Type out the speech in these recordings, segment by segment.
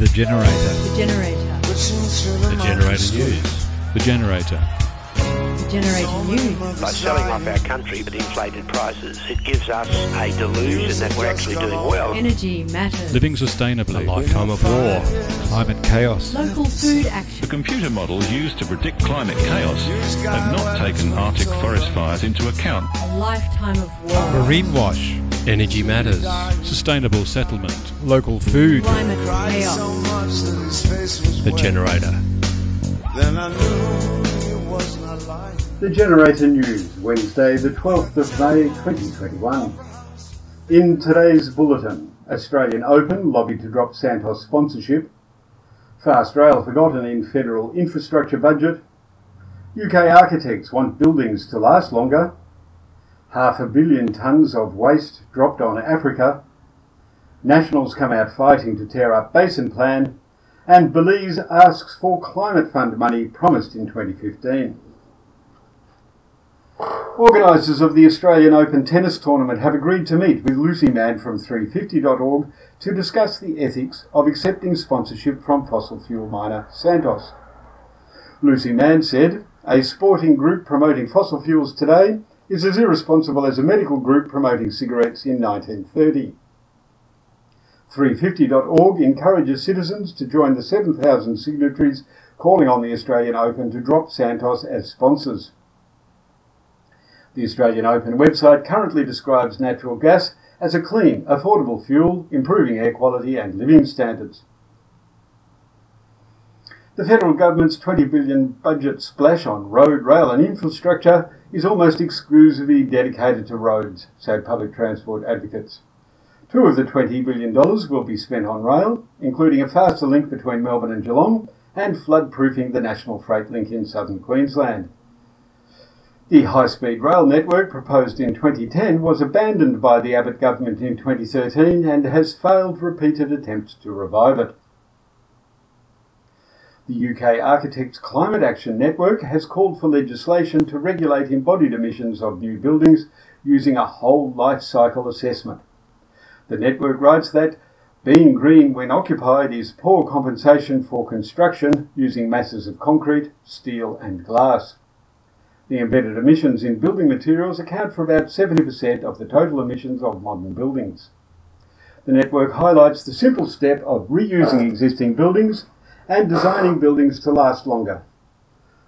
The Generator. The Generator. The Generator News. The Generator. The Generator News. By selling off our country at inflated prices, it gives us a delusion that we're actually doing well. Energy Matters. Living sustainably. A lifetime of war. Climate chaos. Local food action. The computer models used to predict climate chaos have not taken Arctic forest fires into account. A lifetime of war. Marine wash. Energy matters. Sustainable settlement. Local food. Climate chaos. The Generator. The Generator News, Wednesday, the 12th of May 2021. In today's bulletin, Australian Open lobbied to drop Santos sponsorship, fast rail forgotten in federal infrastructure budget, UK architects want buildings to last longer, half a billion tonnes of waste dropped on Africa, Nationals come out fighting to tear up Basin Plan, and Belize asks for climate fund money promised in 2015. Organisers of the Australian Open Tennis Tournament have agreed to meet with Lucy Manne from 350.org to discuss the ethics of accepting sponsorship from fossil fuel miner Santos. Lucy Manne said, A sporting group promoting fossil fuels today is as irresponsible as a medical group promoting cigarettes in 1930. 350.org encourages citizens to join the 7,000 signatories calling on the Australian Open to drop Santos as sponsors. The Australian Open website currently describes natural gas as a clean, affordable fuel, improving air quality and living standards. The federal government's 20 billion budget splash on road, rail and infrastructure is almost exclusively dedicated to roads, say public transport advocates. Two of the $20 billion will be spent on rail, including a faster link between Melbourne and Geelong and flood-proofing the National Freight Link in southern Queensland. The high-speed rail network proposed in 2010 was abandoned by the Abbott government in 2013 and has failed repeated attempts to revive it. The UK Architects Climate Action Network has called for legislation to regulate embodied emissions of new buildings using a whole life cycle assessment. The network writes that being green when occupied is poor compensation for construction using masses of concrete, steel, and glass. The embedded emissions in building materials account for about 70% of the total emissions of modern buildings. The network highlights the simple step of reusing existing buildings and designing buildings to last longer.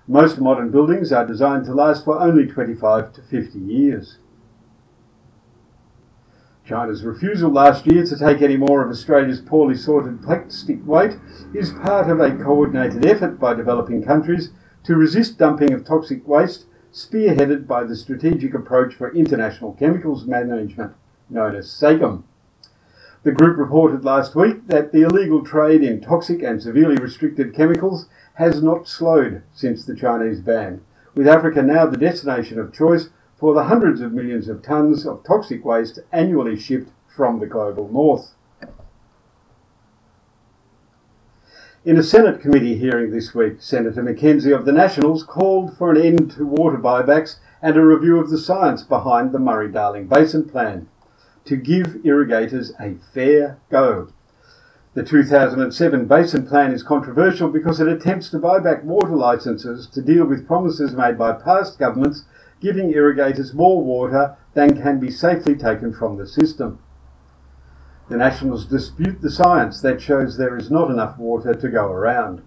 Most modern buildings are designed to last for only 25 to 50 years. China's refusal last year to take any more of Australia's poorly sorted plastic waste is part of a coordinated effort by developing countries to resist dumping of toxic waste, spearheaded by the Strategic Approach for International Chemicals Management, known as SACM. The group reported last week that the illegal trade in toxic and severely restricted chemicals has not slowed since the Chinese ban, with Africa now the destination of choice for the hundreds of millions of tonnes of toxic waste annually shipped from the global north. In a Senate committee hearing this week, Senator McKenzie of the Nationals called for an end to water buybacks and a review of the science behind the Murray Darling Basin Plan to give irrigators a fair go. The 2007 Basin Plan is controversial because it attempts to buy back water licences to deal with promises made by past governments giving irrigators more water than can be safely taken from the system. The Nationals dispute the science that shows there is not enough water to go around.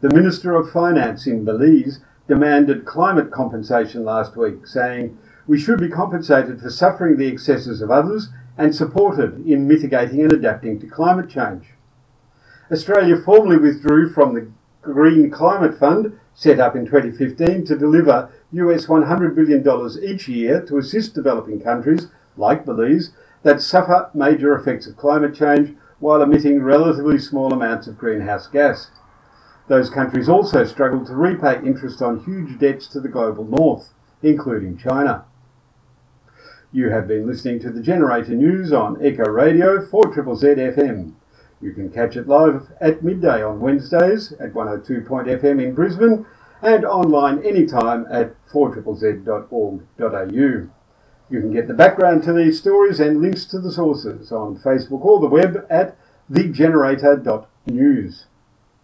The Minister of Finance in Belize demanded climate compensation last week, saying, We should be compensated for suffering the excesses of others and supported in mitigating and adapting to climate change. Australia formally withdrew from the Green Climate Fund, set up in 2015 to deliver US $100 billion each year to assist developing countries, like Belize, that suffer major effects of climate change while emitting relatively small amounts of greenhouse gas. Those countries also struggle to repay interest on huge debts to the global north, including China. You have been listening to the Generator News on Echo Radio 4ZZZ FM. You can catch it live at midday on Wednesdays at 102.fm in Brisbane and online anytime at 4ZZZ.org.au. You can get the background to these stories and links to the sources on Facebook or the web at thegenerator.news.